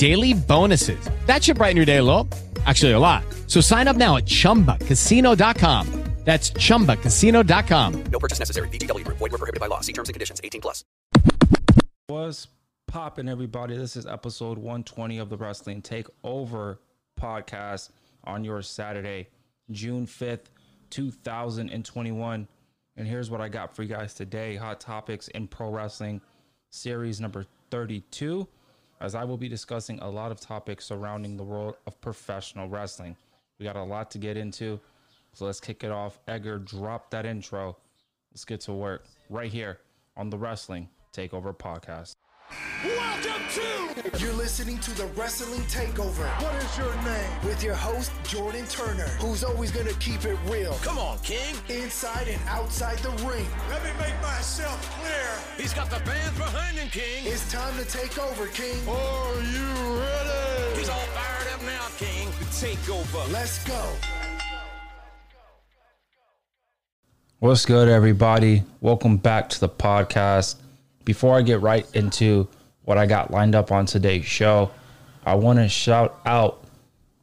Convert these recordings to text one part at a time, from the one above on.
daily bonuses. That should brighten your day a little. Actually, a lot. So sign up now at ChumbaCasino.com. That's ChumbaCasino.com. No purchase necessary. VGW Group. Void were prohibited by law. See terms and conditions. 18 plus. What's popping, everybody? This is episode 120 of the Wrestling Takeover podcast on your Saturday, June 5th, 2021. And here's what I got for you guys today Hot Topics in Pro Wrestling, series number 32, as I will be discussing a lot of topics surrounding the world of professional wrestling. We got a lot to get into, so let's kick it off. Edgar, drop that intro. Let's get to work right here on the Wrestling Takeover podcast. Welcome to. You're listening to the Wrestling Takeover. What is your name? With your host Jordan Turner, who's always gonna keep it real. Come on, King. Inside and outside the ring. Let me make myself clear. He's got the fans behind him, King. It's time to take over, King. Are you ready? He's all fired up now, King. The takeover. Let's go. What's good, everybody? Welcome back to the podcast. Before I get right into what I got lined up on today's show, I want to shout out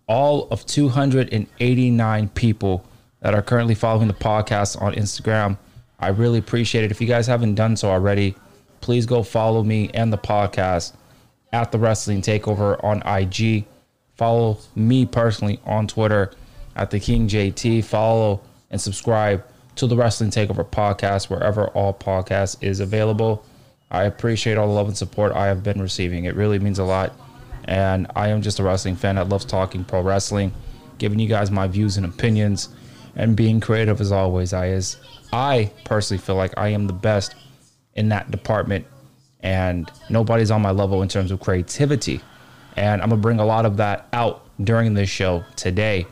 all of 289 people that are currently following the podcast on Instagram. I really appreciate it. If you guys haven't done so already, please go follow me and the podcast at the Wrestling Takeover on IG. Follow me personally on Twitter at the King JT. Follow and subscribe to the Wrestling Takeover podcast wherever all podcasts is available. I appreciate all the love and support I have been receiving. It really means a lot. And I am just a wrestling fan that loves talking pro wrestling, giving you guys my views and opinions, and being creative as always. I is I personally feel like I am the best in that department, and nobody's on my level in terms of creativity. And I'm gonna bring a lot of that out during this show today.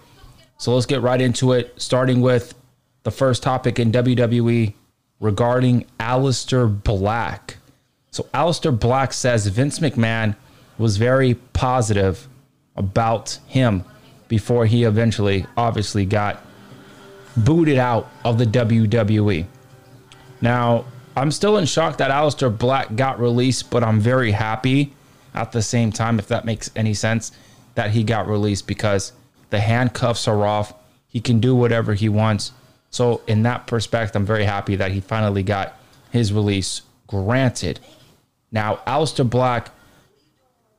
So let's get right into it, starting with the first topic in WWE regarding Aleister Black. So Aleister Black says Vince McMahon was very positive about him before he eventually obviously got booted out of the WWE. Now, I'm still in shock that Aleister Black got released, but I'm very happy at the same time, if that makes any sense, that he got released because the handcuffs are off. He can do whatever he wants. So, in that perspective, I'm very happy that he finally got his release granted. Now, Aleister Black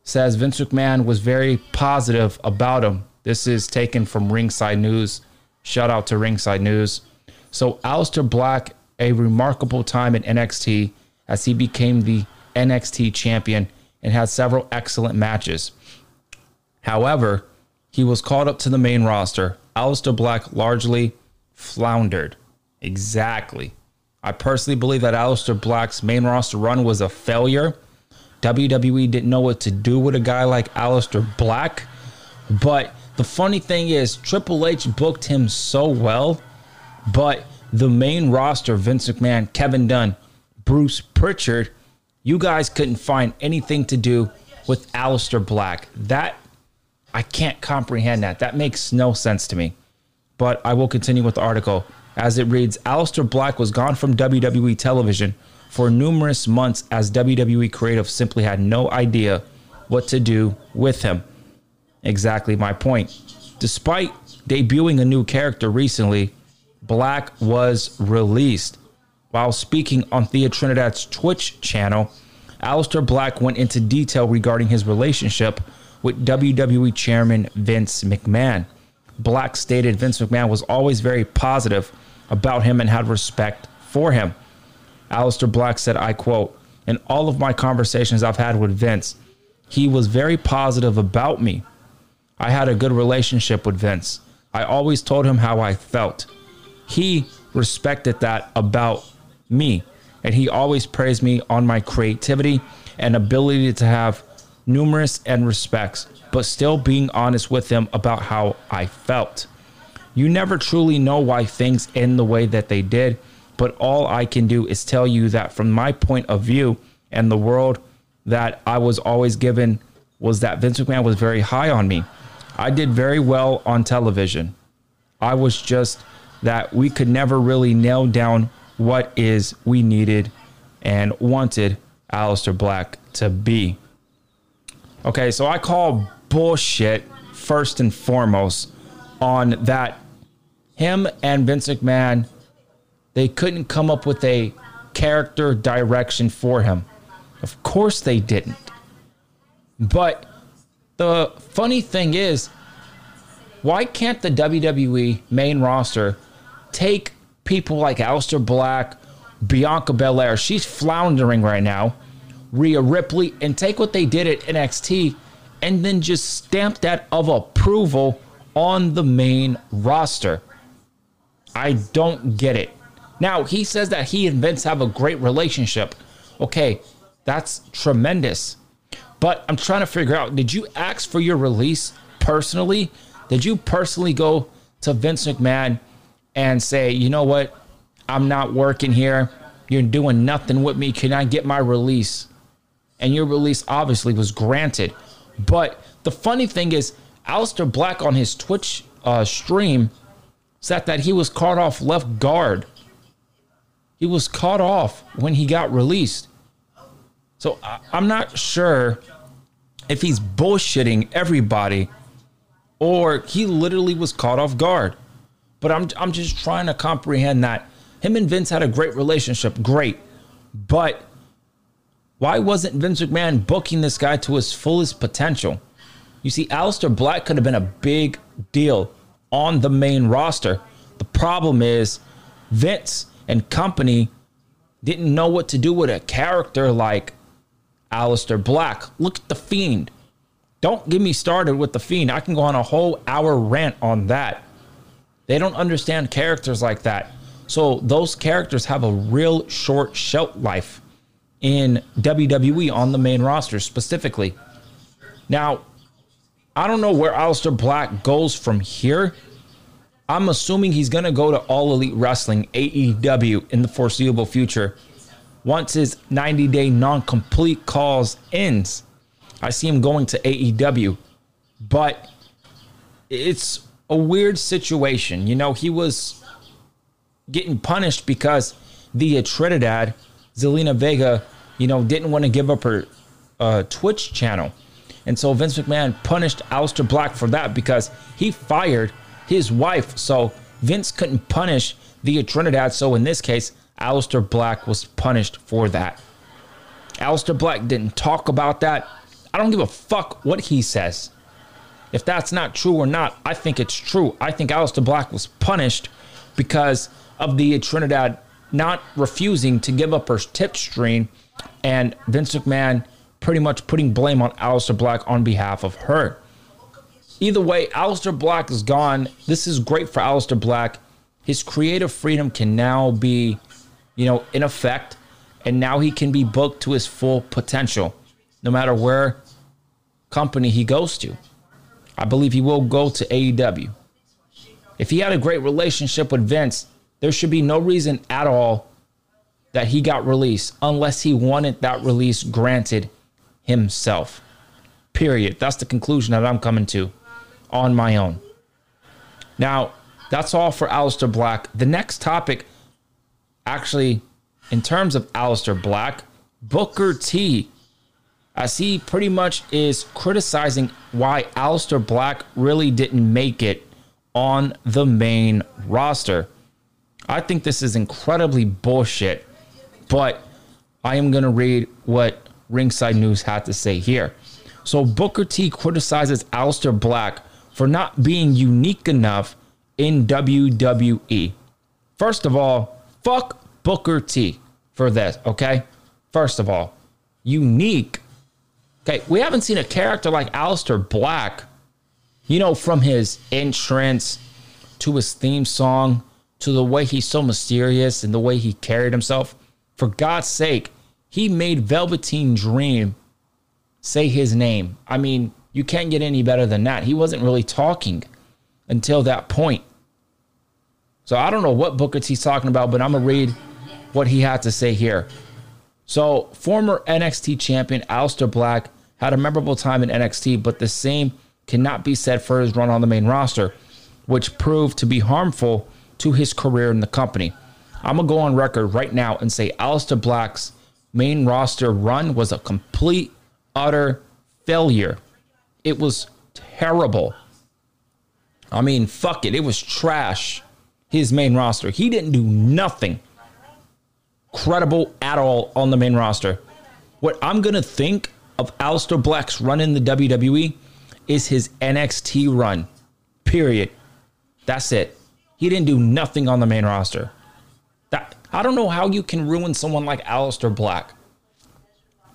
says Vince McMahon was very positive about him. This is taken from Ringside News. Shout out to Ringside News. So, Aleister Black, a remarkable time in NXT as he became the NXT champion and had several excellent matches. However, he was called up to the main roster. Aleister Black largely floundered. Exactly. I personally believe that Aleister Black's main roster run was a failure. WWE didn't know what to do with a guy like Aleister Black. But the funny thing is, Triple H booked him so well, but the main roster, Vince McMahon, Kevin Dunn, Bruce Pritchard, you guys couldn't find anything to do with Aleister Black. That I can't comprehend that. That makes no sense to me. But I will continue with the article. As it reads, Aleister Black was gone from WWE television for numerous months as WWE creative simply had no idea what to do with him. Exactly my point. Despite debuting a new character recently, Black was released. While speaking on Thea Trinidad's Twitch channel, Aleister Black went into detail regarding his relationship with WWE Chairman Vince McMahon. Black stated Vince McMahon was always very positive about him and had respect for him. Aleister Black said, I quote, in all of my conversations I've had with Vince, he was very positive about me. I had a good relationship with Vince. I always told him how I felt. He respected that about me, and he always praised me on my creativity and ability to have numerous and respects, but still being honest with him about how I felt. You never truly know why things end the way that they did, but all I can do is tell you that from my point of view and the world that I was always given was that Vince McMahon was very high on me. I did very well on television. I was just that we could never really nail down what is we needed and wanted Aleister Black to be. Okay, so I call bullshit first and foremost on that him and Vince McMahon they couldn't come up with a character direction for him. Of course they didn't. But the funny thing is, why can't the WWE main roster take people like Aleister Black, Bianca Belair? She's floundering right now. Rhea Ripley, and take what they did at NXT and then just stamp that of approval on the main roster. I don't get it. Now, he says that he and Vince have a great relationship. Okay, that's tremendous. But I'm trying to figure out did you ask for your release personally? Did you personally go to Vince McMahon and say, you know what? I'm not working here. You're doing nothing with me. Can I get my release? And your release obviously was granted. But the funny thing is, Aleister Black on his Twitch uh, stream said that he was caught off left guard he was caught off when he got released. So I, I'm not sure if he's bullshitting everybody or he literally was caught off guard. But I'm I'm just trying to comprehend that him and Vince had a great relationship, great. But why wasn't Vince McMahon booking this guy to his fullest potential? You see, Aleister Black could have been a big deal on the main roster. The problem is Vince and company didn't know what to do with a character like Aleister Black. Look at The Fiend. Don't get me started with The Fiend. I can go on a whole hour rant on that. They don't understand characters like that. So those characters have a real short shelf life in WWE on the main roster specifically. Now, I don't know where Aleister Black goes from here I'm assuming he's going to go to All Elite Wrestling, AEW, in the foreseeable future. Once his 90 day non compete clause ends, I see him going to AEW. But it's a weird situation. You know, he was getting punished because Thea Trinidad, Zelina Vega, you know, didn't want to give up her uh, Twitch channel. And so Vince McMahon punished Aleister Black for that because he fired his wife. So Vince couldn't punish Thea Trinidad. So in this case, Aleister Black was punished for that. Aleister Black didn't talk about that. I don't give a fuck what he says. If that's not true or not, I think it's true. I think Aleister Black was punished because of Thea Trinidad not refusing to give up her tip stream and Vince McMahon pretty much putting blame on Aleister Black on behalf of her. Either way, Aleister Black is gone. This is great for Aleister Black. His creative freedom can now be, you know, in effect, and now he can be booked to his full potential, no matter where company he goes to. I believe he will go to AEW. If he had a great relationship with Vince, there should be no reason at all that he got released unless he wanted that release granted himself. Period. That's the conclusion that I'm coming to on my own. Now, that's all for Aleister Black. The next topic, actually, in terms of Aleister Black, Booker T, as he pretty much is criticizing why Aleister Black really didn't make it on the main roster. I think this is incredibly bullshit, but I am going to read what Ringside News had to say here. So Booker T criticizes Aleister Black for not being unique enough in WWE. First of all, fuck Booker T. for this, okay? First of all, unique. Okay, we haven't seen a character like Aleister Black, you know, from his entrance to his theme song to the way he's so mysterious and the way he carried himself. For God's sake, he made Velveteen Dream say his name. I mean, you can't get any better than that. He wasn't really talking until that point. So I don't know what Booker T's talking about, but I'm going to read what he had to say here. So, former NXT champion Aleister Black had a memorable time in NXT, but the same cannot be said for his run on the main roster, which proved to be harmful to his career in the company. I'm going to go on record right now and say Aleister Black's main roster run was a complete, utter failure. It was terrible. I mean, fuck it. It was trash. His main roster. He didn't do nothing credible at all on the main roster. What I'm going to think of Aleister Black's run in the WWE is his NXT run. Period. That's it. He didn't do nothing on the main roster. That I don't know how you can ruin someone like Aleister Black.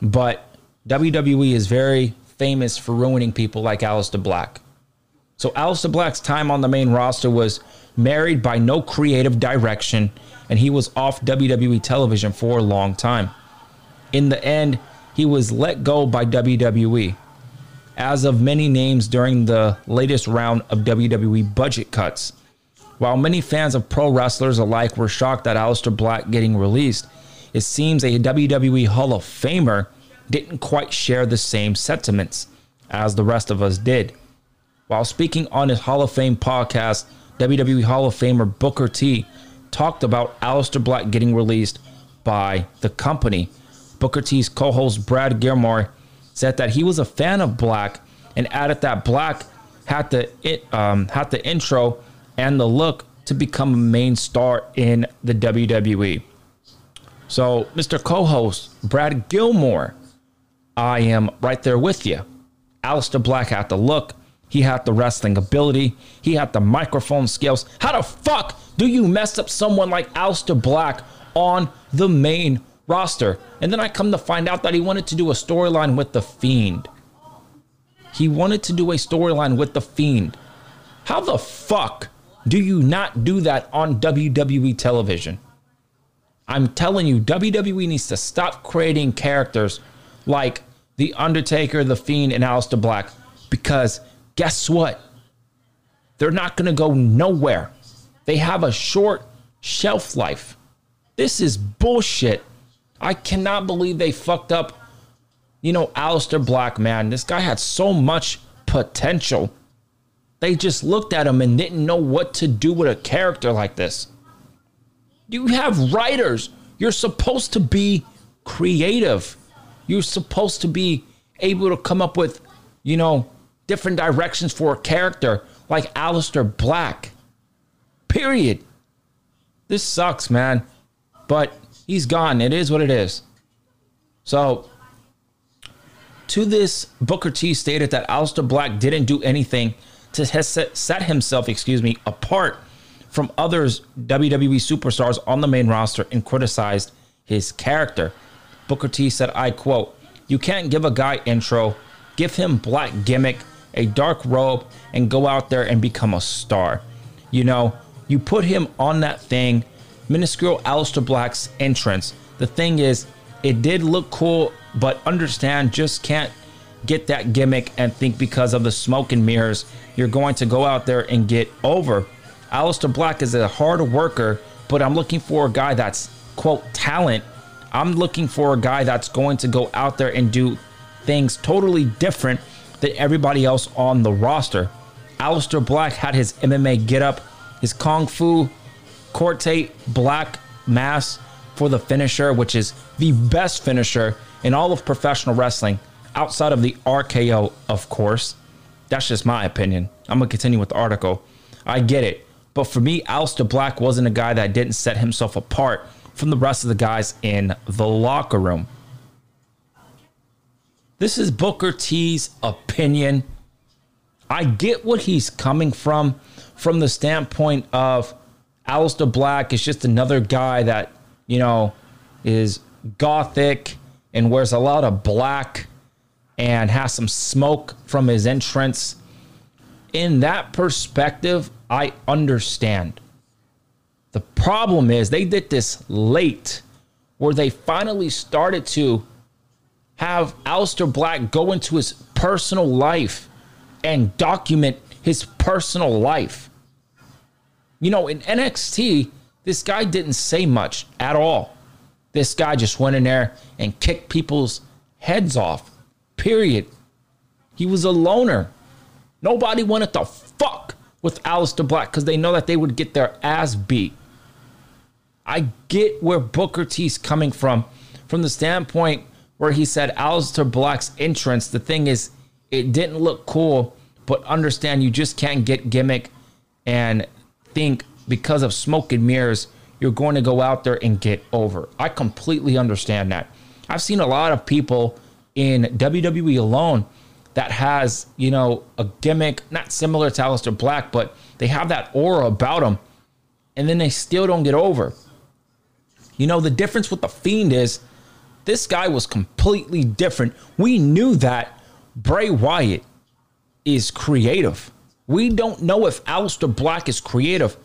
But WWE is very famous for ruining people like Aleister Black. So Aleister Black's time on the main roster was married by no creative direction, and he was off WWE television for a long time. In the end, he was let go by WWE. As of many names during the latest round of WWE budget cuts. While many fans of pro wrestlers alike were shocked at Aleister Black getting released, it seems a WWE Hall of Famer didn't quite share the same sentiments as the rest of us did. While speaking on his Hall of Fame podcast, WWE Hall of Famer Booker T talked about Aleister Black getting released by the company. Booker T's co host Brad Gilmore said that he was a fan of Black and added that Black had the, um, had the intro and the look to become a main star in the WWE. So, Mr. Co host Brad Gilmore, I am right there with you. Aleister Black had the look, he had the wrestling ability. He had the microphone skills. How the fuck do you mess up someone like Aleister Black on the main roster? And then I come to find out that he wanted to do a storyline with The Fiend. He wanted to do a storyline with The Fiend. How the fuck do you not do that on WWE television? I'm telling you, WWE needs to stop creating characters like The Undertaker, The Fiend, and Aleister Black because guess what? They're not going to go nowhere. They have a short shelf life. This is bullshit. I cannot believe they fucked up, you know, Aleister Black, man. This guy had so much potential. They just looked at him and didn't know what to do with a character like this. You have writers. You're supposed to be creative. You're supposed to be able to come up with, you know, different directions for a character like Aleister Black. Period. This sucks, man. But he's gone. It is what it is. So, to this, Booker T stated that Aleister Black didn't do anything to set himself, excuse me, apart from others WWE superstars on the main roster and criticized his character. Booker T said, I quote, You can't give a guy intro, give him black gimmick, a dark robe, and go out there and become a star. You know, you put him on that thing, minuscule Aleister Black's entrance. The thing is, it did look cool, but understand, just can't get that gimmick and think because of the smoke and mirrors, you're going to go out there and get over. Aleister Black is a hard worker, but I'm looking for a guy that's, quote, talent. I'm looking for a guy that's going to go out there and do things totally different than everybody else on the roster. Aleister Black had his MMA get up, his Kung Fu Corte Black Mass for the finisher, which is the best finisher in all of professional wrestling, outside of the RKO, of course. That's just my opinion. I'm going to continue with the article. I get it. But for me, Aleister Black wasn't a guy that didn't set himself apart from the rest of the guys in the locker room. This is Booker T's opinion. I get what he's coming from, from the standpoint of Aleister Black is just another guy that, you know, is gothic and wears a lot of black and has some smoke from his entrance. In that perspective, I understand. The problem is they did this late where they finally started to have Aleister Black go into his personal life and document his personal life. You know, in NXT, this guy didn't say much at all. This guy just went in there and kicked people's heads off. Period. He was a loner. Nobody wanted to fuck with Aleister Black because they know that they would get their ass beat. I get where Booker T's coming from, from the standpoint where he said Aleister Black's entrance. The thing is, it didn't look cool, but understand you just can't get gimmick and think because of smoke and mirrors, you're going to go out there and get over. I completely understand that. I've seen a lot of people in WWE alone that has, you know, a gimmick, not similar to Aleister Black, but they have that aura about them, and then they still don't get over. You know, the difference with The Fiend is this guy was completely different. We knew that Bray Wyatt is creative. We don't know if Aleister Black is creative.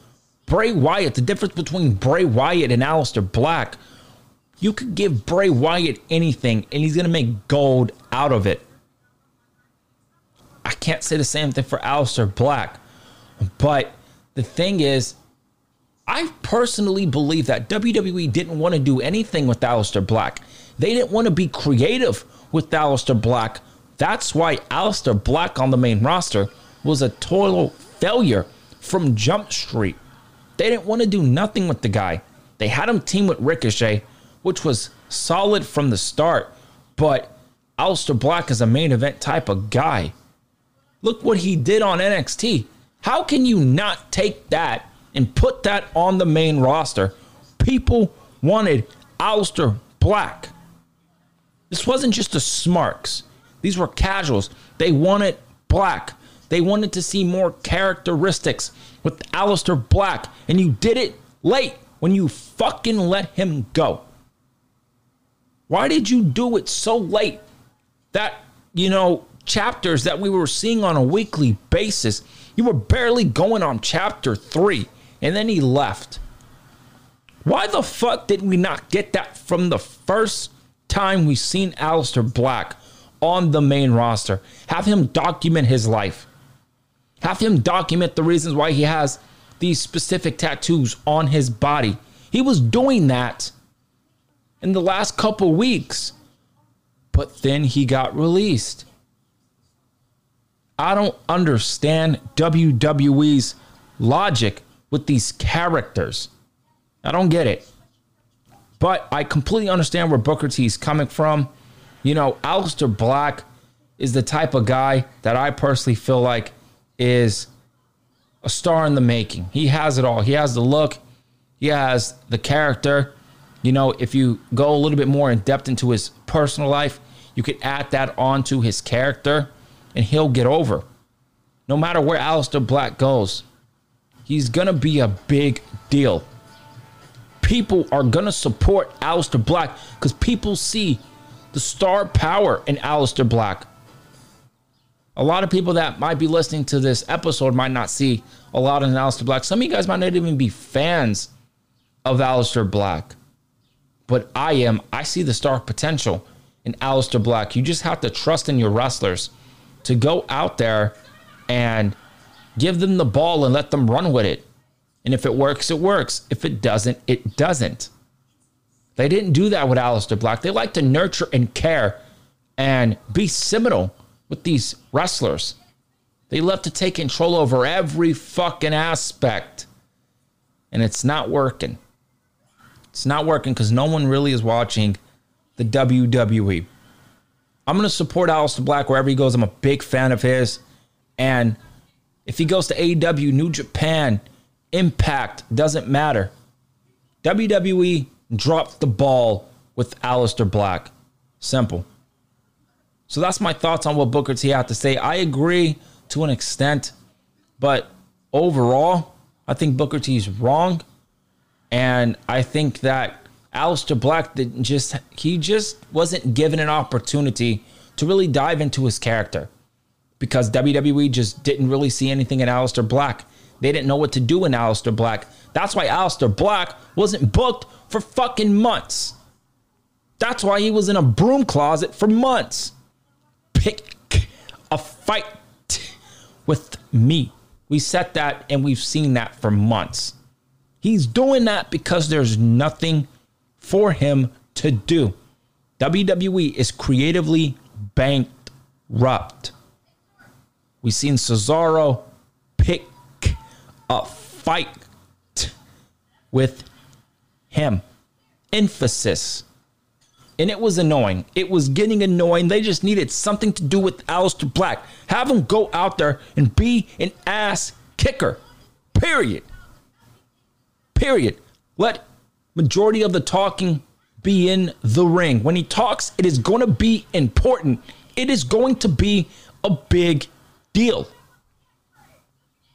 Bray Wyatt, the difference between Bray Wyatt and Aleister Black, you could give Bray Wyatt anything and he's going to make gold out of it. I can't say the same thing for Aleister Black. But the thing is, I personally believe that WWE didn't want to do anything with Aleister Black. They didn't want to be creative with Aleister Black. That's why Aleister Black on the main roster was a total failure from Jump Street. They didn't want to do nothing with the guy. They had him team with Ricochet, which was solid from the start, but Aleister Black is a main event type of guy. Look what he did on NXT. How can you not take that and put that on the main roster? People wanted Aleister Black. This wasn't just the smarks. These were casuals. They wanted Black. They wanted to see more characteristics with Aleister Black, and you did it late when you fucking let him go. Why did you do it so late? That, you know, chapters that we were seeing on a weekly basis, you were barely going on chapter three, and then he left. Why the fuck did we not get that from the first time we've seen Aleister Black on the main roster? Have him document his life. Have him document the reasons why he has these specific tattoos on his body. He was doing that in the last couple weeks, but then he got released. I don't understand WWE's logic with these characters. I don't get it. But I completely understand where Booker T is coming from. You know, Aleister Black is the type of guy that I personally feel like is a star in the making. He has it all. He has the look, he has the character. You know, if you go a little bit more in depth into his personal life, you could add that onto his character and he'll get over. No matter where Aleister Black goes, he's going to be a big deal. People are going to support Aleister Black because people see the star power in Aleister Black. A lot of people that might be listening to this episode might not see a lot of Aleister Black. Some of you guys might not even be fans of Aleister Black. But I am. I see the star potential in Aleister Black. You just have to trust in your wrestlers to go out there and give them the ball and let them run with it. And if it works, it works. If it doesn't, it doesn't. They didn't do that with Aleister Black. They like to nurture and care and be seminal with these wrestlers. They love to take control over every fucking aspect. And it's not working. It's not working because no one really is watching the WWE. I'm going to support Aleister Black wherever he goes. I'm a big fan of his. And if he goes to AEW, New Japan, Impact, doesn't matter. WWE dropped the ball with Aleister Black. Simple. So that's my thoughts on what Booker T had to say. I agree to an extent, but overall, I think Booker T is wrong. And I think that Aleister Black didn't just he just wasn't given an opportunity to really dive into his character because WWE just didn't really see anything in Aleister Black. They didn't know what to do in Aleister Black. That's why Aleister Black wasn't booked for fucking months. That's why he was in a broom closet for months. Pick a fight with me. We set that and we've seen that for months. He's doing that because there's nothing for him to do. WWE is creatively bankrupt. We've seen Cesaro a fight with him. Emphasis. And it was annoying. It was getting annoying. They just needed something to do with Aleister Black. Have him go out there and be an ass kicker. Period. Period. Let majority of the talking be in the ring. When he talks, it is going to be important. It is going to be a big deal.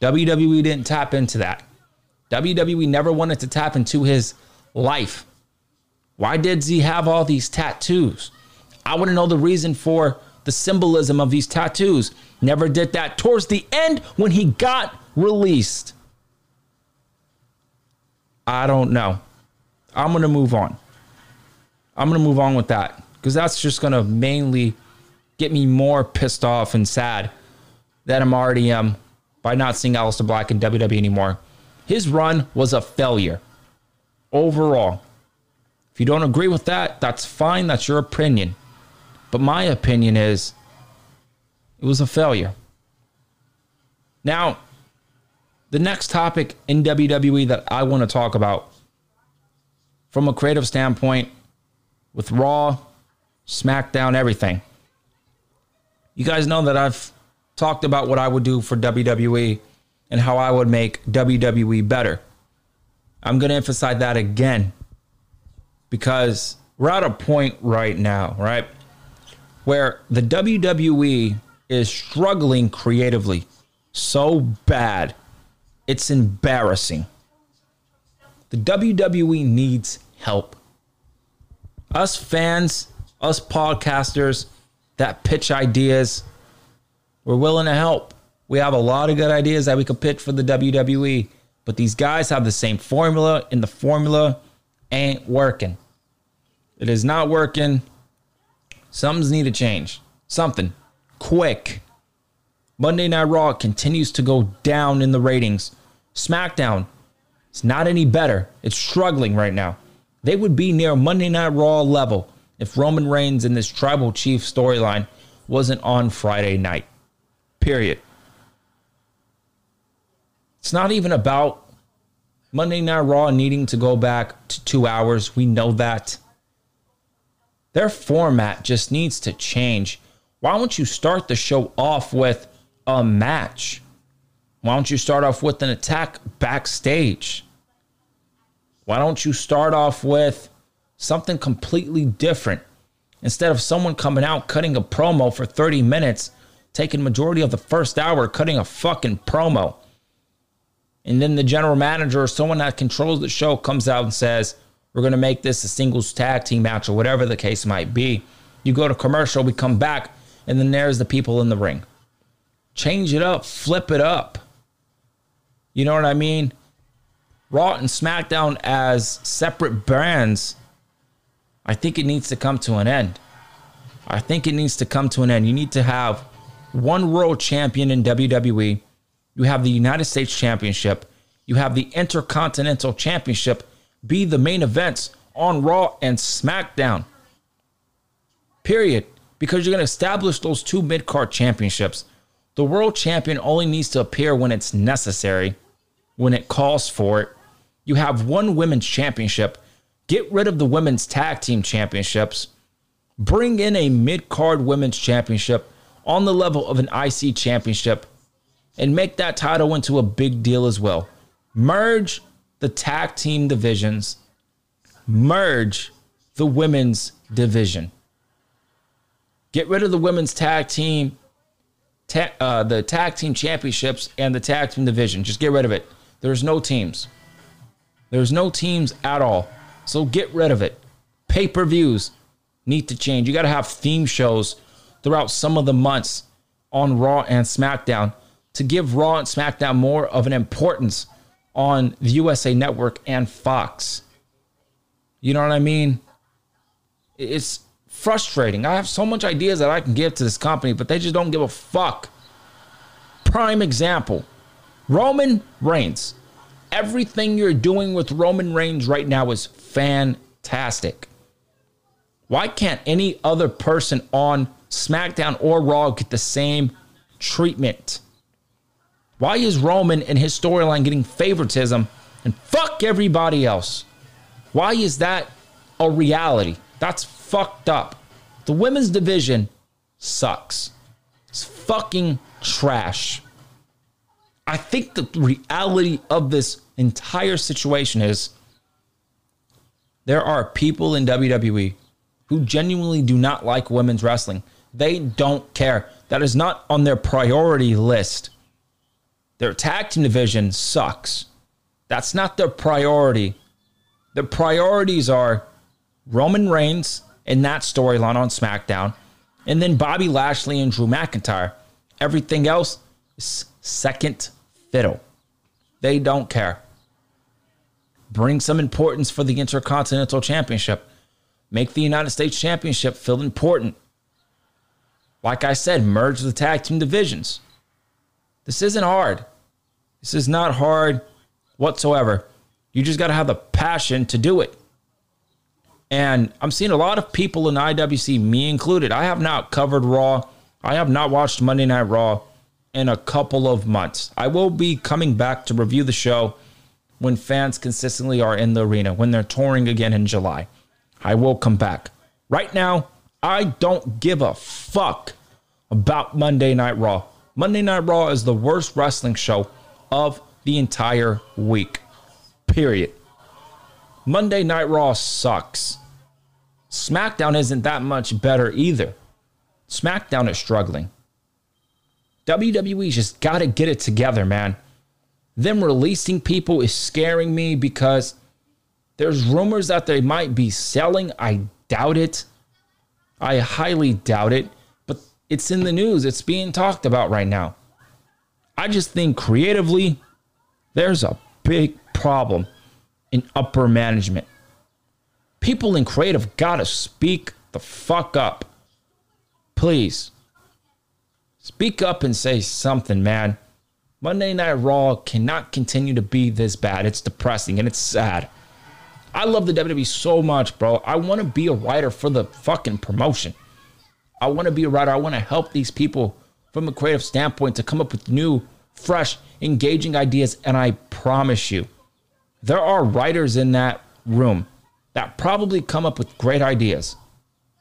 WWE didn't tap into that. WWE never wanted to tap into his life. Why did he have all these tattoos? I want to know the reason for the symbolism of these tattoos. Never did that towards the end when he got released. I don't know. I'm going to move on. I'm going to move on with that because that's just going to mainly get me more pissed off and sad that I'm already um by not seeing Aleister Black in WWE anymore. His run was a failure overall. If you don't agree with that, that's fine. That's your opinion. But my opinion is it was a failure. Now, the next topic in WWE that I want to talk about from a creative standpoint with Raw, SmackDown, everything. You guys know that I've talked about what I would do for WWE and how I would make WWE better. I'm going to emphasize that again because we're at a point right now, right? Where the WWE is struggling creatively so bad, it's embarrassing. The WWE needs help. Us fans, us podcasters that pitch ideas, we're willing to help. We have a lot of good ideas that we could pitch for the WWE, but these guys have the same formula, and the formula ain't working. It is not working. Something's need to change. Something quick. Monday Night Raw continues to go down in the ratings. SmackDown it's not any better. It's struggling right now. They would be near Monday Night Raw level if Roman Reigns and this tribal chief storyline wasn't on Friday night. Period. It's not even about Monday Night Raw needing to go back to two hours. We know that. Their format just needs to change. Why don't you start the show off with a match? Why don't you start off with an attack backstage? Why don't you start off with something completely different? Instead of someone coming out cutting a promo for 30 minutes, taking majority of the first hour cutting a fucking promo. And then the general manager or someone that controls the show comes out and says, We're going to make this a singles tag team match or whatever the case might be. You go to commercial, we come back, and then there's the people in the ring. Change it up, flip it up. You know what I mean? Raw and SmackDown as separate brands, I think it needs to come to an end. I think it needs to come to an end. You need to have one world champion in WWE. You have the United States Championship. You have the Intercontinental Championship be the main events on Raw and SmackDown. Period. Because you're going to establish those two mid card championships. The world champion only needs to appear when it's necessary, when it calls for it. You have one women's championship. Get rid of the women's tag team championships. Bring in a mid card women's championship on the level of an IC championship and make that title into a big deal as well. Merge the tag team divisions, merge the women's division. Get rid of the women's tag team, ta- uh, the tag team championships, and the tag team division. Just get rid of it. There's no teams. There's no teams at all. So get rid of it. Pay per views need to change. You got to have theme shows throughout some of the months on Raw and SmackDown to give Raw and SmackDown more of an importance on the USA Network and Fox. You know what I mean? It's frustrating. I have so much ideas that I can give to this company, but they just don't give a fuck. Prime example Roman Reigns. Everything you're doing with Roman Reigns right now is fantastic. Why can't any other person on SmackDown or Raw get the same treatment? Why is Roman and his storyline getting favoritism and fuck everybody else? Why is that a reality? That's fucked up. The women's division sucks. It's fucking trash. I think the reality of this entire situation is there are people in WWE who genuinely do not like women's wrestling. They don't care. That is not on their priority list. Their tag team division sucks. That's not their priority. The priorities are Roman Reigns and that storyline on SmackDown, and then Bobby Lashley and Drew McIntyre. Everything else is second fiddle. They don't care. Bring some importance for the Intercontinental Championship. Make the United States Championship feel important. Like I said, merge the tag team divisions. This isn't hard. This is not hard whatsoever. You just got to have the passion to do it. And I'm seeing a lot of people in IWC, me included. I have not covered Raw. I have not watched Monday Night Raw in a couple of months. I will be coming back to review the show when fans consistently are in the arena, when they're touring again in July. I will come back. Right now, I don't give a fuck about Monday Night Raw. Monday Night Raw is the worst wrestling show of the entire week. Period. Monday Night Raw sucks. SmackDown isn't that much better either. SmackDown is struggling. WWE just got to get it together, man. Them releasing people is scaring me because there's rumors that they might be selling. I doubt it. I highly doubt it, but it's in the news. It's being talked about right now. I just think creatively, there's a big problem in upper management. People in creative gotta speak the fuck up. Please. Speak up and say something, man. Monday Night Raw cannot continue to be this bad. It's depressing and it's sad. I love the WWE so much, bro. I want to be a writer for the fucking promotion. I want to be a writer. I want to help these people from a creative standpoint to come up with new, fresh, engaging ideas. And I promise you, there are writers in that room that probably come up with great ideas.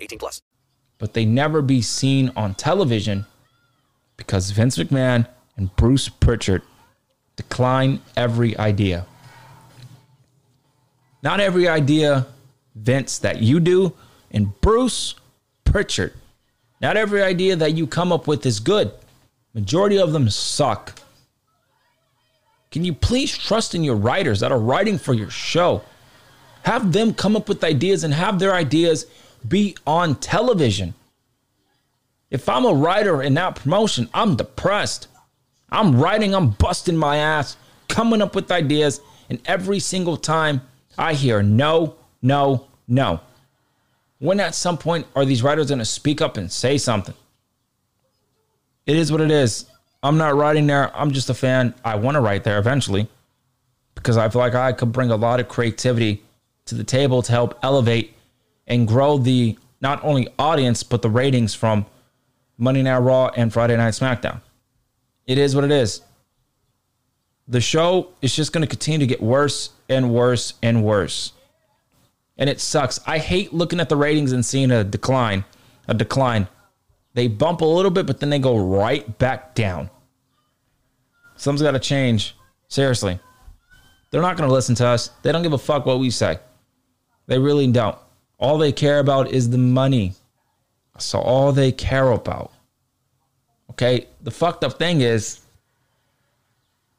18 plus. but they never be seen on television because Vince McMahon and Bruce Pritchard decline every idea. Not every idea, Vince, that you do, and Bruce Pritchard. Not every idea that you come up with is good. Majority of them suck. Can you please trust in your writers that are writing for your show? Have them come up with ideas and have their ideas be on television. If I'm a writer in that promotion, I'm depressed. I'm writing, I'm busting my ass, coming up with ideas, and every single time I hear no, no, no. When at some point are these writers going to speak up and say something? It is what it is. I'm not writing there. I'm just a fan. I want to write there eventually because I feel like I could bring a lot of creativity to the table to help elevate and grow the not only audience but the ratings from Monday Night Raw and Friday Night SmackDown. It is what it is. The show is just going to continue to get worse and worse and worse. And it sucks. I hate looking at the ratings and seeing a decline, a decline. They bump a little bit, but then they go right back down. Something's got to change. Seriously. They're not going to listen to us. They don't give a fuck what we say. They really don't. All they care about is the money. So all they care about. Okay? The fucked up thing is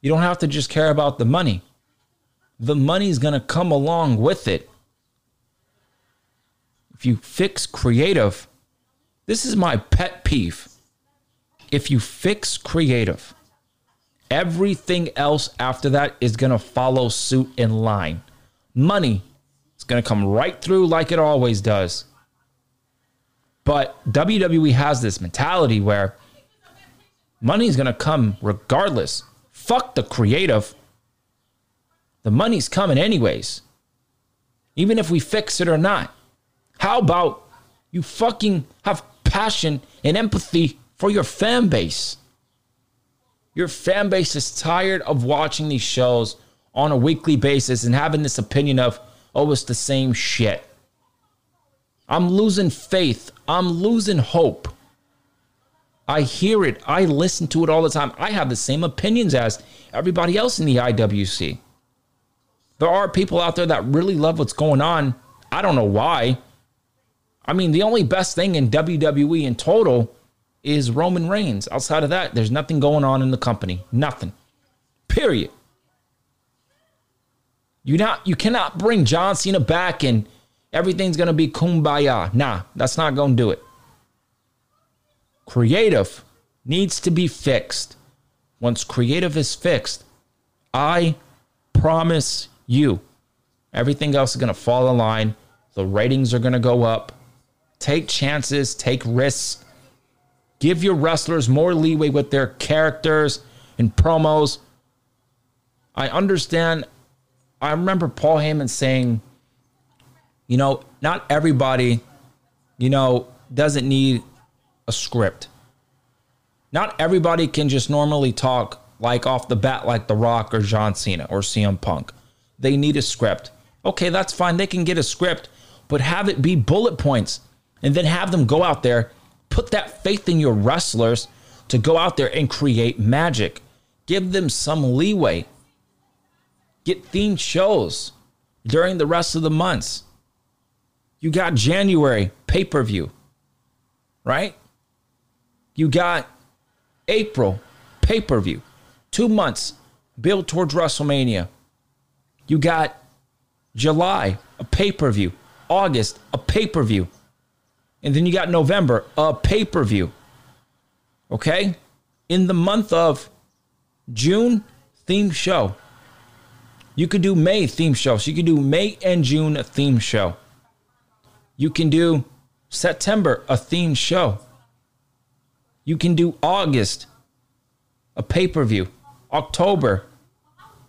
you don't have to just care about the money. The money's going to come along with it. If you fix creative, this is my pet peeve. If you fix creative, everything else after that is going to follow suit in line. Money going to come right through like it always does. But WWE has this mentality where money is going to come regardless. Fuck the creative. The money's coming anyways. Even if we fix it or not. How about you fucking have passion and empathy for your fan base? Your fan base is tired of watching these shows on a weekly basis and having this opinion of, oh, it's the same shit. I'm losing faith. I'm losing hope. I hear it. I listen to it all the time. I have the same opinions as everybody else in the IWC. There are people out there that really love what's going on. I don't know why. I mean, the only best thing in WWE in total is Roman Reigns. Outside of that, there's nothing going on in the company. Nothing. Period. You not you cannot bring John Cena back and everything's gonna be kumbaya. Nah, that's not gonna do it. Creative needs to be fixed. Once creative is fixed, I promise you, everything else is gonna fall in line. The ratings are gonna go up. Take chances, take risks. Give your wrestlers more leeway with their characters and promos. I understand. I remember Paul Heyman saying, you know, not everybody, you know, doesn't need a script. Not everybody can just normally talk like off the bat, like The Rock or John Cena or CM Punk. They need a script. Okay, that's fine. They can get a script, but have it be bullet points and then have them go out there, put that faith in your wrestlers to go out there and create magic. Give them some leeway. Get themed shows during the rest of the months. You got January pay per view, right? You got April pay per view, two months build towards WrestleMania. You got July a pay per view, August a pay per view, and then you got November a pay per view. Okay, in the month of June theme show. You could do May theme show. So you could do May and June a theme show. You can do September a theme show. You can do August a pay per view. October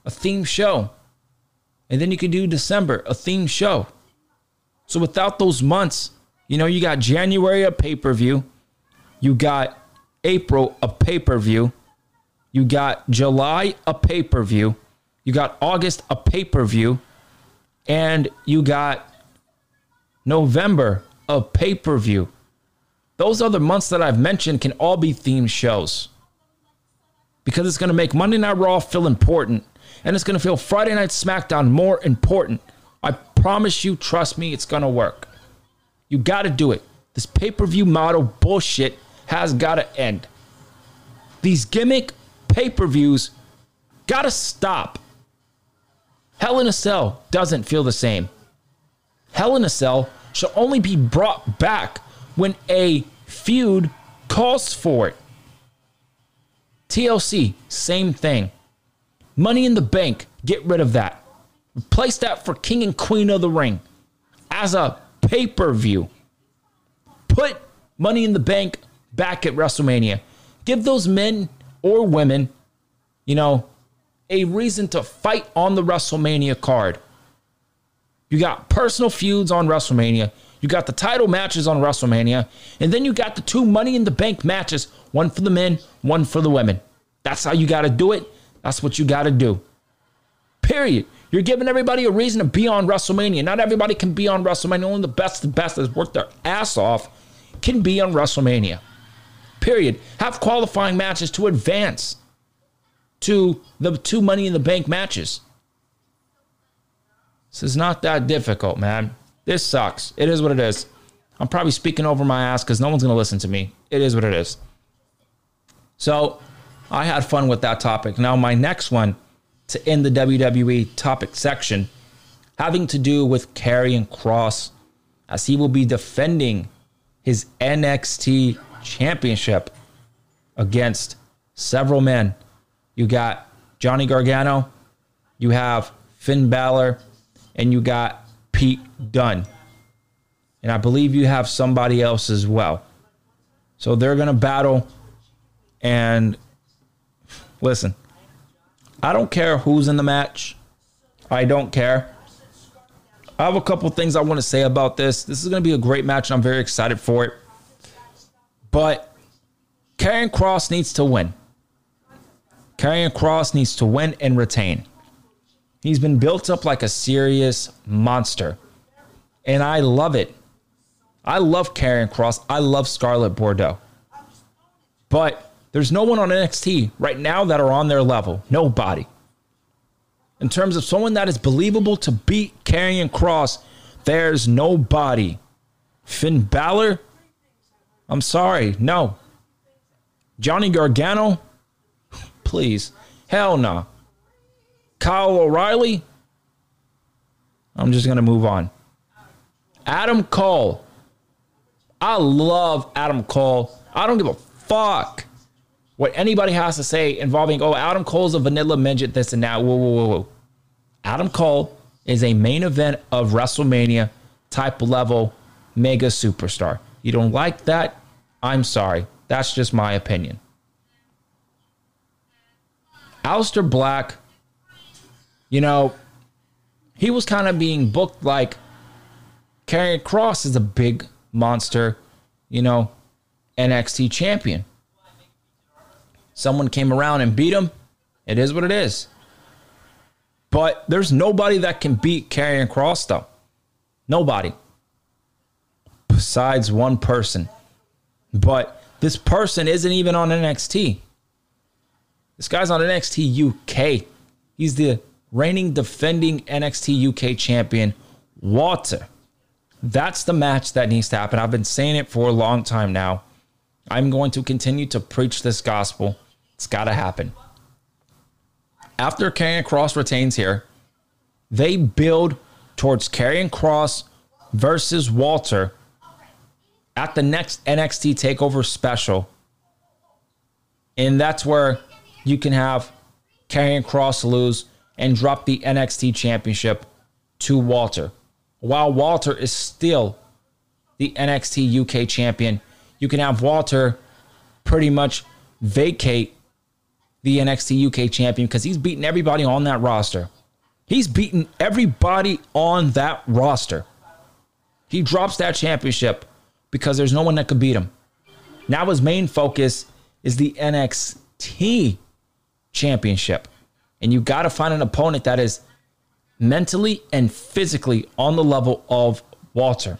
a theme show. And then you can do December a theme show. So without those months, you know, you got January a pay per view. You got April a pay per view. You got July a pay per view. You got August a pay per view. And you got November a pay per view. Those other months that I've mentioned can all be themed shows because it's going to make Monday Night Raw feel important and it's going to feel Friday Night SmackDown more important. I promise you, trust me, it's going to work. You got to do it. This pay per view model bullshit has got to end. These gimmick pay per views got to stop. Hell in a Cell doesn't feel the same. Hell in a Cell should only be brought back when a feud calls for it. TLC, same thing. Money in the Bank, get rid of that. Replace that for King and Queen of the Ring as a pay per view. Put Money in the Bank back at WrestleMania. Give those men or women, you know, a reason to fight on the WrestleMania card. You got personal feuds on WrestleMania. You got the title matches on WrestleMania. And then you got the two Money in the Bank matches one for the men, one for the women. That's how you got to do it. That's what you got to do. Period. You're giving everybody a reason to be on WrestleMania. Not everybody can be on WrestleMania. Only the best, the best that's worked their ass off can be on WrestleMania. Period. Have qualifying matches to advance to the two Money in the Bank matches. This is not that difficult, man. This sucks. It is what it is. I'm probably speaking over my ass because no one's going to listen to me. It is what it is. So I had fun with that topic. Now, my next one to end the WWE topic section having to do with Karrion Kross as he will be defending his NXT championship against several men. You got Johnny Gargano, you have Finn Balor, and you got Pete Dunne. And I believe you have somebody else as well. So they're going to battle. And listen, I don't care who's in the match. I don't care. I have a couple things I want to say about this. This is going to be a great match, and I'm very excited for it. But Karrion Kross needs to win. Karrion Kross needs to win and retain. He's been built up like a serious monster. And I love it. I love Karrion Kross. I love Scarlett Bordeaux. But there's no one on NXT right now that are on their level. Nobody. In terms of someone that is believable to beat Karrion Kross, there's nobody. Finn Balor? I'm sorry. No. Johnny Gargano? Please. Hell no. Kyle O'Reilly? I'm just going to move on. Adam Cole. I love Adam Cole. I don't give a fuck what anybody has to say involving, oh, Adam Cole's a vanilla midget, this and that. Whoa, whoa, whoa, whoa. Adam Cole is a main event of WrestleMania type level mega superstar. You don't like that? I'm sorry. That's just my opinion. Aleister Black, you know, he was kind of being booked like Karrion Kross is a big monster, you know, NXT champion. Someone came around and beat him. It is what it is. But there's nobody that can beat Karrion Kross, though. Nobody. Besides one person. But this person isn't even on NXT. This guy's on NXT UK. He's the reigning defending NXT UK champion, Walter. That's the match that needs to happen. I've been saying it for a long time now. I'm going to continue to preach this gospel. It's got to happen. After Karrion Kross retains here, they build towards Karrion Kross versus Walter at the next NXT TakeOver special. And that's where you can have Karrion Kross lose and drop the NXT championship to Walter. While Walter is still the NXT UK champion, you can have Walter pretty much vacate the NXT UK champion because he's beaten everybody on that roster. He's beaten everybody on that roster. He drops that championship because there's no one that could beat him. Now his main focus is the NXT championship. And you got to find an opponent that is mentally and physically on the level of Walter.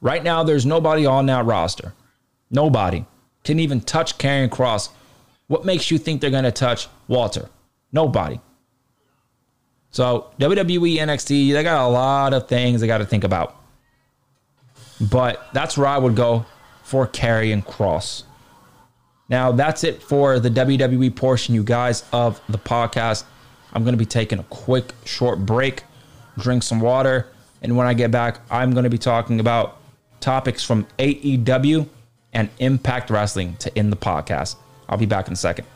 Right now, there's nobody on that roster. Nobody can even touch Karrion Kross. What makes you think they're going to touch Walter? Nobody. So, WWE, NXT, they got a lot of things they got to think about. But that's where I would go for Karrion Kross. Now, that's it for the WWE portion, you guys, of the podcast. I'm going to be taking a quick, short break, drink some water. And when I get back, I'm going to be talking about topics from AEW and Impact Wrestling to end the podcast. I'll be back in a second.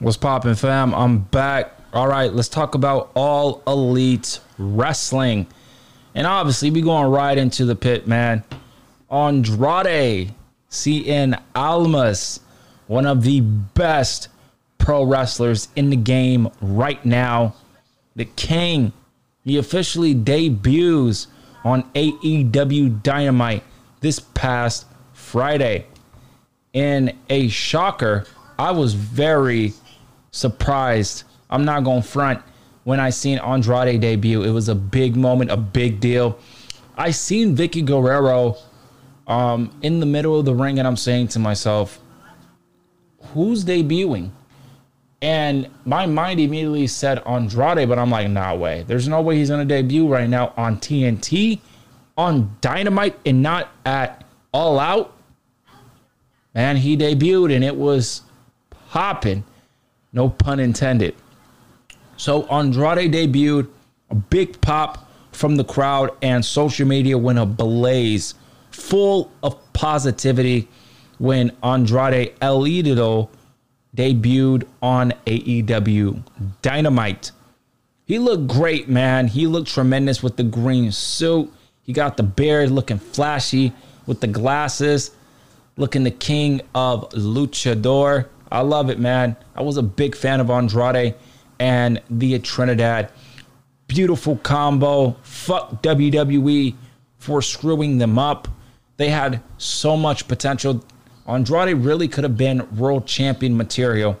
What's poppin', fam? I'm back. All right, let's talk about All Elite Wrestling. And obviously, we going right into the pit, man. Andrade Cien Almas, one of the best pro wrestlers in the game right now. The King, he officially debuts on AEW Dynamite this past Friday. In a shocker, I was very surprised. I'm not going to front when I seen Andrade debut. It was a big moment, a big deal. I seen Vickie Guerrero um, in the middle of the ring, and I'm saying to myself, who's debuting? And my mind immediately said Andrade, but I'm like, nah, way. There's no way he's gonna debut right now on TNT, on Dynamite, and not at All Out. Man, he debuted and it was popping. No pun intended. So Andrade debuted, a big pop from the crowd, and social media went ablaze, full of positivity when Andrade El Idolo debuted on AEW Dynamite. He looked great, man. He looked tremendous with the green suit. He got the beard looking flashy with the glasses, looking the king of luchador. I love it, man. I was a big fan of Andrade and Thea Trinidad. Beautiful combo. Fuck WWE for screwing them up. They had so much potential. Andrade really could have been world champion material,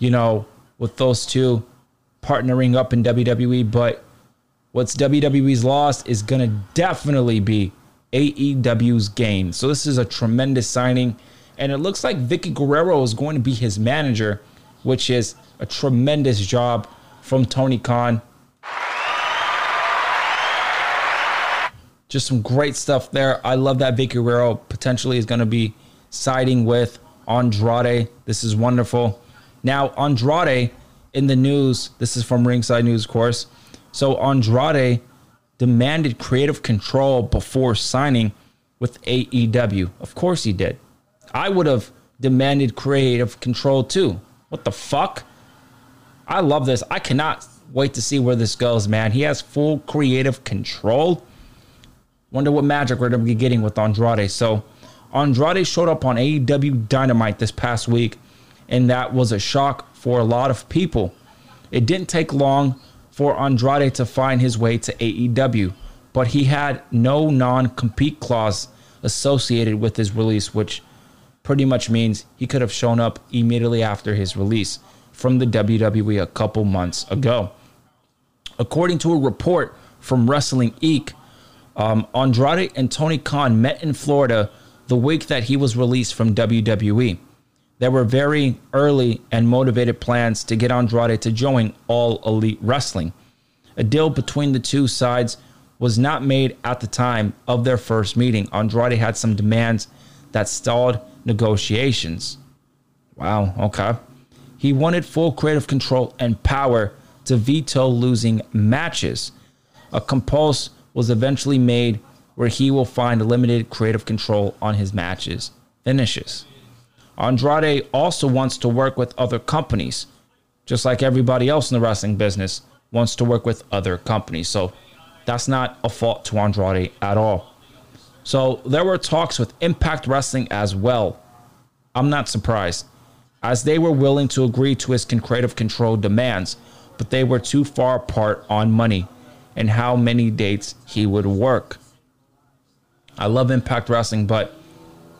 you know, with those two partnering up in WWE. But what's WWE's loss is going to definitely be AEW's gain. So this is a tremendous signing. And it looks like Vickie Guerrero is going to be his manager, which is a tremendous job from Tony Khan. Just some great stuff there. I love that Vickie Guerrero potentially is going to be siding with Andrade. This is wonderful. Now, Andrade in the news, this is from Ringside News, of course. So, Andrade demanded creative control before signing with AEW. Of course, he did. I would have demanded creative control too. What the fuck? I love this. I cannot wait to see where this goes, man. He has full creative control. Wonder what magic we're going to be getting with Andrade. So, Andrade showed up on AEW Dynamite this past week, and that was a shock for a lot of people. It didn't take long for Andrade to find his way to AEW, but he had no non compete clause associated with his release, which pretty much means he could have shown up immediately after his release from the WWE a couple months ago. According to a report from Wrestling Inc., um, Andrade and Tony Khan met in Florida the week that he was released from WWE. There were very early and motivated plans to get Andrade to join All Elite Wrestling. A deal between the two sides was not made at the time of their first meeting. Andrade had some demands that stalled negotiations. Wow, okay. He wanted full creative control and power to veto losing matches. A compulse was eventually made where he will find limited creative control on his matches finishes. Andrade also wants to work with other companies, just like everybody else in the wrestling business wants to work with other companies. So that's not a fault to Andrade at all. So there were talks with Impact Wrestling as well. I'm not surprised, as they were willing to agree to his creative control demands, but they were too far apart on money and how many dates he would work. I love Impact Wrestling, but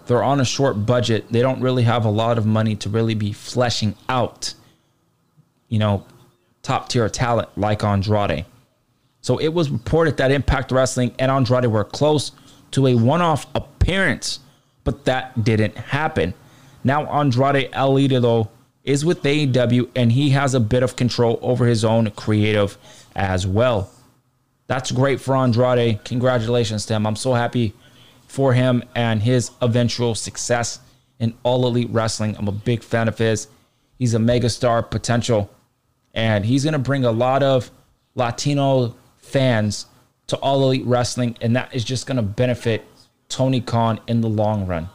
they're on a short budget. They don't really have a lot of money to really be fleshing out, you know, top tier talent like Andrade. So it was reported that Impact Wrestling and Andrade were close to a one off appearance, but that didn't happen. Now Andrade El Idolo is with AEW and he has a bit of control over his own creative as well. That's great for Andrade. Congratulations to him. I'm so happy for him and his eventual success in All Elite Wrestling. I'm a big fan of his. He's a megastar potential, and he's going to bring a lot of Latino fans to All Elite Wrestling, and that is just going to benefit Tony Khan in the long run.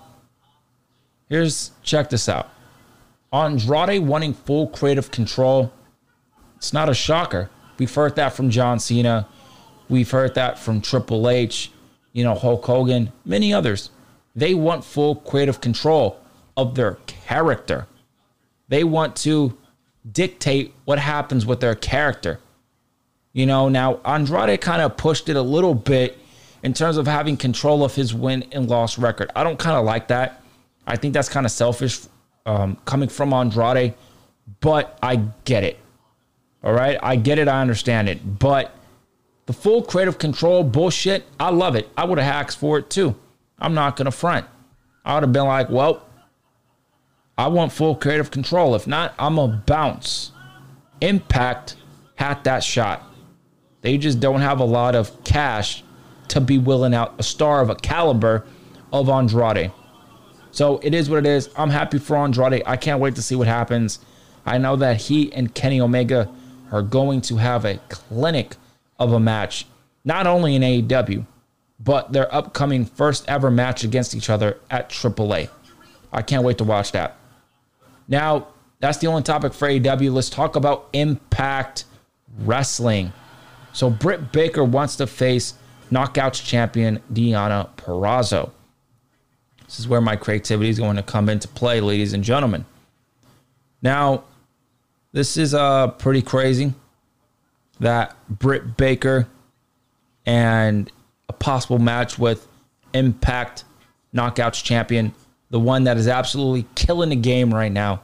Here's check this out. Andrade wanting full creative control. It's not a shocker. We've heard that from John Cena. We've heard that from Triple H, you know, Hulk Hogan, many others. They want full creative control of their character. They want to dictate what happens with their character. You know, now Andrade kind of pushed it a little bit in terms of having control of his win and loss record. I don't kind of like that. I think that's kind of selfish um, coming from Andrade, but I get it. All right. I get it. I understand it. But the full creative control bullshit, I love it. I would have asked for it too. I'm not going to front. I would have been like, well, I want full creative control. If not, I'm a bounce. Impact had that shot. They just don't have a lot of cash to be willing out a star of a caliber of Andrade. So it is what it is. I'm happy for Andrade. I can't wait to see what happens. I know that he and Kenny Omega are going to have a clinic of a match, not only in AEW, but their upcoming first ever match against each other at AAA. I can't wait to watch that. Now, that's the only topic for AEW. Let's talk about Impact Wrestling. So, Britt Baker wants to face Knockouts champion Deonna Purrazzo. This is where my creativity is going to come into play, ladies and gentlemen. Now, this is uh, pretty crazy that Britt Baker and a possible match with Impact Knockouts champion, the one that is absolutely killing the game right now,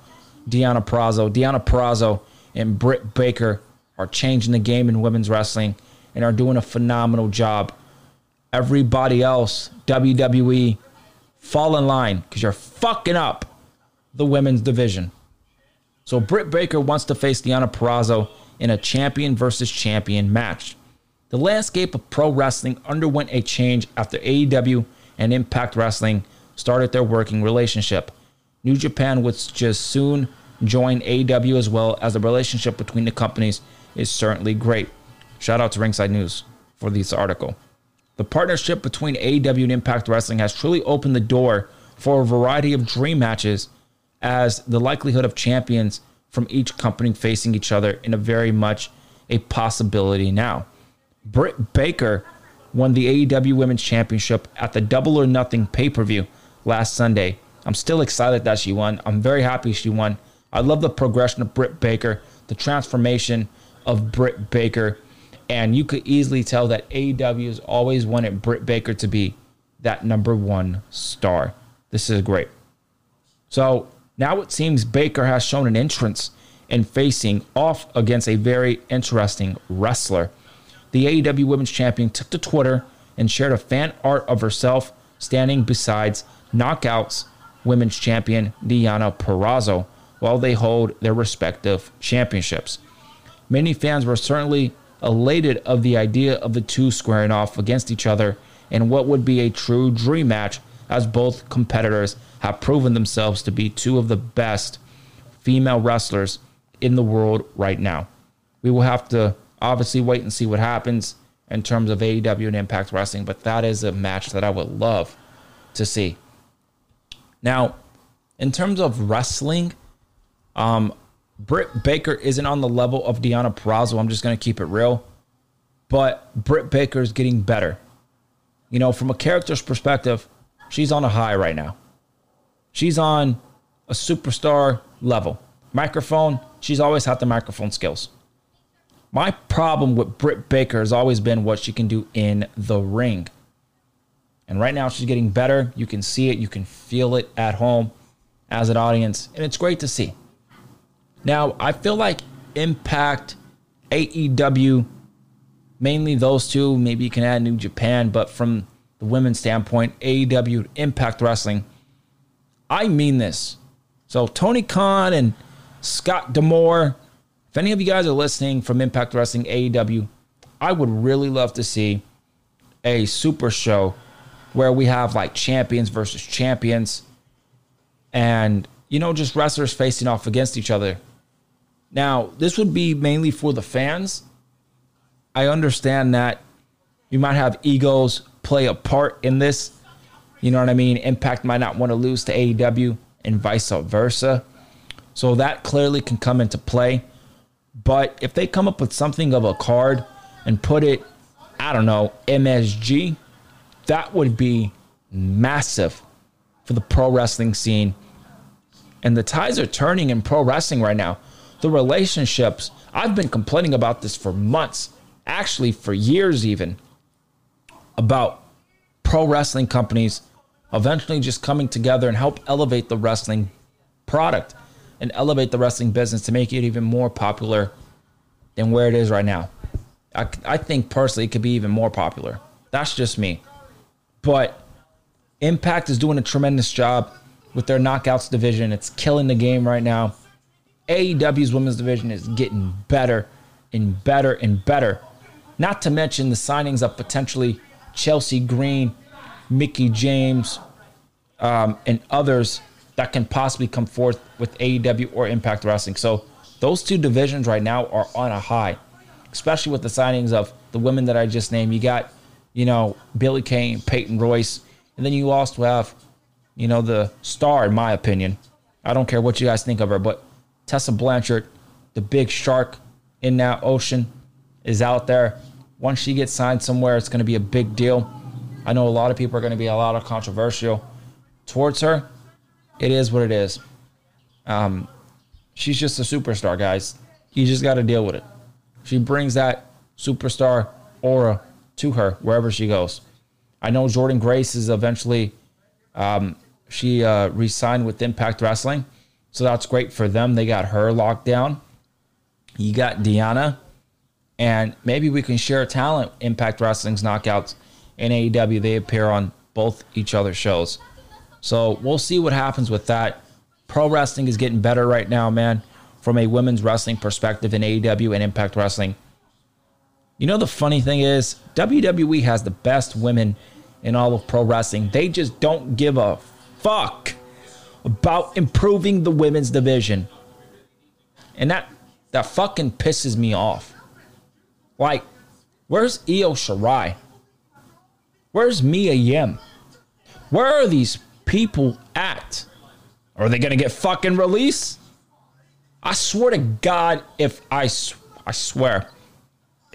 Deonna Purrazzo. Deonna Purrazzo and Britt Baker are changing the game in women's wrestling and are doing a phenomenal job. Everybody else, WWE, fall in line because you're fucking up the women's division. So Britt Baker wants to face Deonna Purrazzo in a champion versus champion match. The landscape of pro wrestling underwent a change after AEW and Impact Wrestling started their working relationship. New Japan would just soon join AEW as well as the relationship between the companies is certainly great. Shout out to Ringside News for this article. The partnership between AEW and Impact Wrestling has truly opened the door for a variety of dream matches as the likelihood of champions from each company facing each other in a very much a possibility now. Britt Baker won the AEW Women's Championship at the Double or Nothing pay per view last Sunday. I'm still excited that she won. I'm very happy she won. I love the progression of Britt Baker, the transformation of Britt Baker, and you could easily tell that AEW has always wanted Britt Baker to be that number one star. This is great. So now it seems Baker has shown an entrance in facing off against a very interesting wrestler. The AEW Women's Champion took to Twitter and shared a fan art of herself standing beside Knockouts Women's Champion Deonna Purrazzo while they hold their respective championships. Many fans were certainly elated of the idea of the two squaring off against each other in what would be a true dream match, as both competitors have proven themselves to be two of the best female wrestlers in the world right now. We will have to obviously wait and see what happens in terms of AEW and Impact Wrestling, but that is a match that I would love to see. Now, in terms of wrestling, um, Britt Baker isn't on the level of Deonna Purrazzo. I'm just going to keep it real. But Britt Baker is getting better. You know, from a character's perspective, she's on a high right now. She's on a superstar level. Microphone, she's always had the microphone skills. My problem with Britt Baker has always been what she can do in the ring. And right now she's getting better. You can see it, you can feel it at home as an audience, and it's great to see. Now, I feel like Impact, AEW, mainly those two, maybe you can add New Japan, but from the women's standpoint, AEW, Impact Wrestling, I mean this. So, Tony Khan and Scott D'Amore, if any of you guys are listening from Impact Wrestling, AEW, I would really love to see a super show where we have like champions versus champions and, you know, just wrestlers facing off against each other. Now, this would be mainly for the fans. I understand that you might have egos play a part in this. You know what I mean? Impact might not want to lose to AEW and vice versa. So that clearly can come into play. But if they come up with something of a card and put it, I don't know, MSG, that would be massive for the pro wrestling scene. And the ties are turning in pro wrestling right now. The relationships, I've been complaining about this for months, actually for years even, about pro wrestling companies eventually just coming together and help elevate the wrestling product and elevate the wrestling business to make it even more popular than where it is right now. I, I think personally it could be even more popular. That's just me. But Impact is doing a tremendous job with their knockouts division. It's killing the game right now. AEW's women's division is getting better and better and better. Not to mention the signings of potentially Chelsea Green, Mickie James, um, and others that can possibly come forth with AEW or Impact Wrestling. So those two divisions right now are on a high, especially with the signings of the women that I just named. You got, you know, Billie Kay, Peyton Royce, and then you also have, you know, the star, in my opinion. I don't care what you guys think of her, but Tessa Blanchard, the big shark in that ocean, is out there. Once she gets signed somewhere, it's going to be a big deal. I know a lot of people are going to be a lot of controversial towards her. It is what it is. Um, she's just a superstar, guys. You just got to deal with it. She brings that superstar aura to her wherever she goes. I know Jordynne Grace is eventually, um, she uh, re signed with Impact Wrestling. So that's great for them. They got her locked down. You got Deonna. And maybe we can share talent. Impact Wrestling's knockouts in AEW. They appear on both each other's shows. So we'll see what happens with that. Pro wrestling is getting better right now, man, from a women's wrestling perspective in AEW and Impact Wrestling. You know, the funny thing is, WWE has the best women in all of pro wrestling. They just don't give a fuck about improving the women's division. And that that fucking pisses me off. Like, where's Io Shirai? Where's Mia Yim? Where are these people at? Are they gonna get fucking released? I swear to God, if I, I swear,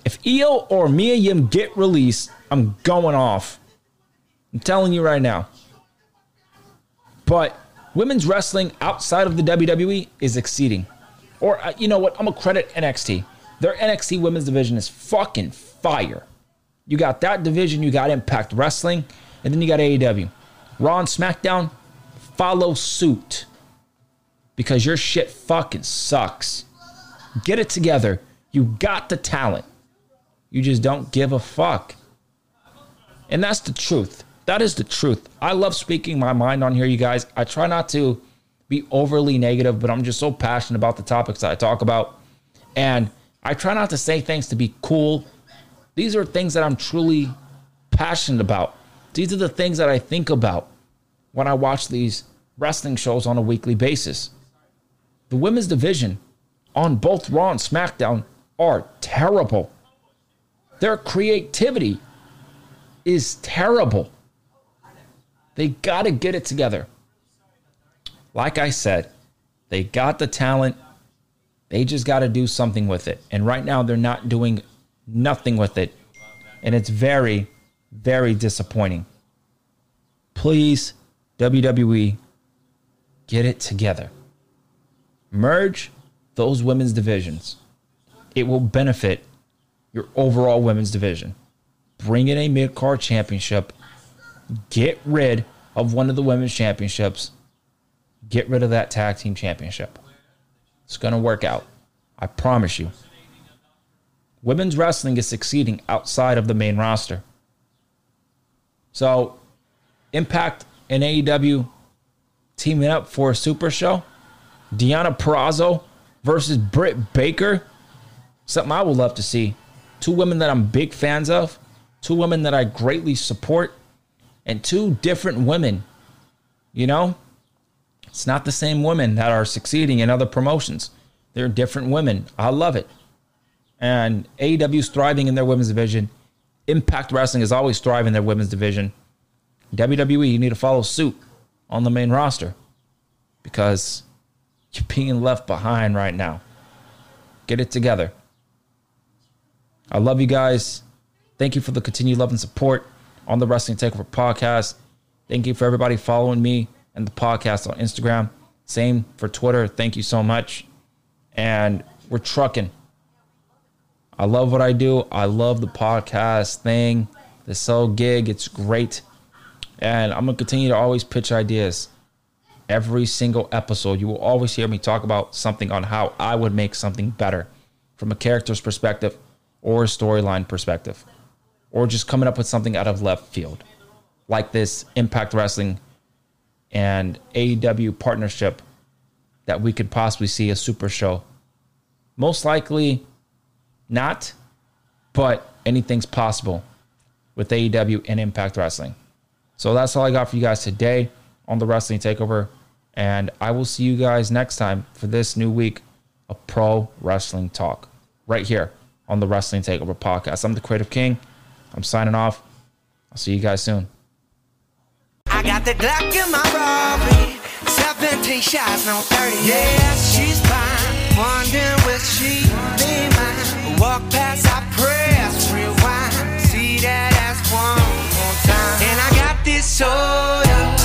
if Io or Mia Yim get released, I'm going off. I'm telling you right now. But women's wrestling outside of the WWE is exceeding. Or uh, you know what? I'm gonna credit NXT. Their NXT women's division is fucking fire. You got that division, you got Impact Wrestling, and then you got AEW. Raw and SmackDown follow suit because your shit fucking sucks. Get it together. You got the talent. You just don't give a fuck. And that's the truth. That is the truth. I love speaking my mind on here, you guys. I try not to be overly negative, but I'm just so passionate about the topics that I talk about. And I try not to say things to be cool. These are things that I'm truly passionate about. These are the things that I think about when I watch these wrestling shows on a weekly basis. The women's division on both Raw and SmackDown are terrible. Their creativity is terrible. They got to get it together. Like I said, they got the talent. They just got to do something with it. And right now, they're not doing nothing with it. And it's very, very disappointing. Please, WWE, get it together. Merge those women's divisions. It will benefit your overall women's division. Bring in a mid card championship. Get rid of one of the women's championships. Get rid of that tag team championship. It's going to work out. I promise you. Women's wrestling is succeeding outside of the main roster. So, Impact and AEW teaming up for a super show. Deonna Purrazzo versus Britt Baker. Something I would love to see. Two women that I'm big fans of, two women that I greatly support, and two different women. You know, it's not the same women that are succeeding in other promotions. They're different women. I love it. And AEW is thriving in their women's division. Impact Wrestling is always thriving in their women's division. WWE, you need to follow suit on the main roster because you're being left behind right now. Get it together. I love you guys. Thank you for the continued love and support on the Wrestling Takeover podcast. Thank you for everybody following me and the podcast on Instagram. Same for Twitter. Thank you so much. And we're trucking. I love what I do. I love the podcast thing, the soul gig. It's great. And I'm going to continue to always pitch ideas. Every single episode, you will always hear me talk about something on how I would make something better from a character's perspective or a storyline perspective, or just coming up with something out of left field, like this Impact Wrestling and AEW partnership that we could possibly see a super show. Most likely not, but anything's possible with AEW and Impact Wrestling. So that's all I got for you guys today on the Wrestling Takeover. And I will see you guys next time for this new week of Pro Wrestling Talk right here on the Wrestling Takeover podcast. I'm the Creative King. I'm signing off. I'll see you guys soon. I got the Glock in my Robbie, 17 shots, no 30. Yeah, she's fine. Wondering will she be mine? Walk past, I press rewind. See that ass one more time, and I got this soda.